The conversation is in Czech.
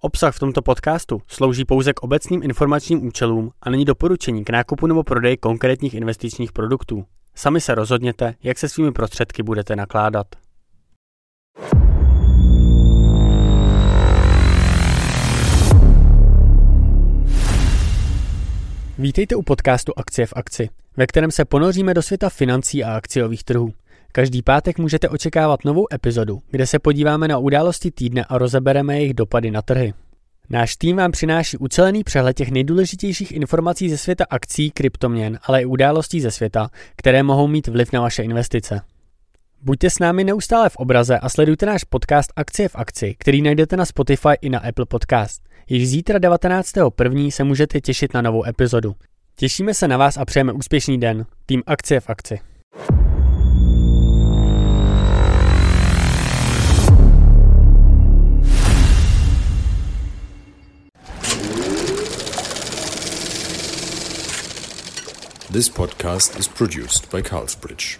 Obsah v tomto podcastu slouží pouze k obecným informačním účelům a není doporučení k nákupu nebo prodeji konkrétních investičních produktů. Sami se rozhodněte, jak se svými prostředky budete nakládat. Vítejte u podcastu Akcie v akci, ve kterém se ponoříme do světa financí a akciových trhů. Každý pátek můžete očekávat novou epizodu, kde se podíváme na události týdne a rozebereme jejich dopady na trhy. Náš tým vám přináší ucelený přehled těch nejdůležitějších informací ze světa akcí, kryptoměn, ale i událostí ze světa, které mohou mít vliv na vaše investice. Buďte s námi neustále v obraze a sledujte náš podcast Akcie v akci, který najdete na Spotify i na Apple Podcast. Již zítra 19.1. se můžete těšit na novou epizodu. Těšíme se na vás a přejeme úspěšný den. Tým Akcie v akci. This podcast is produced by Carlsbridge.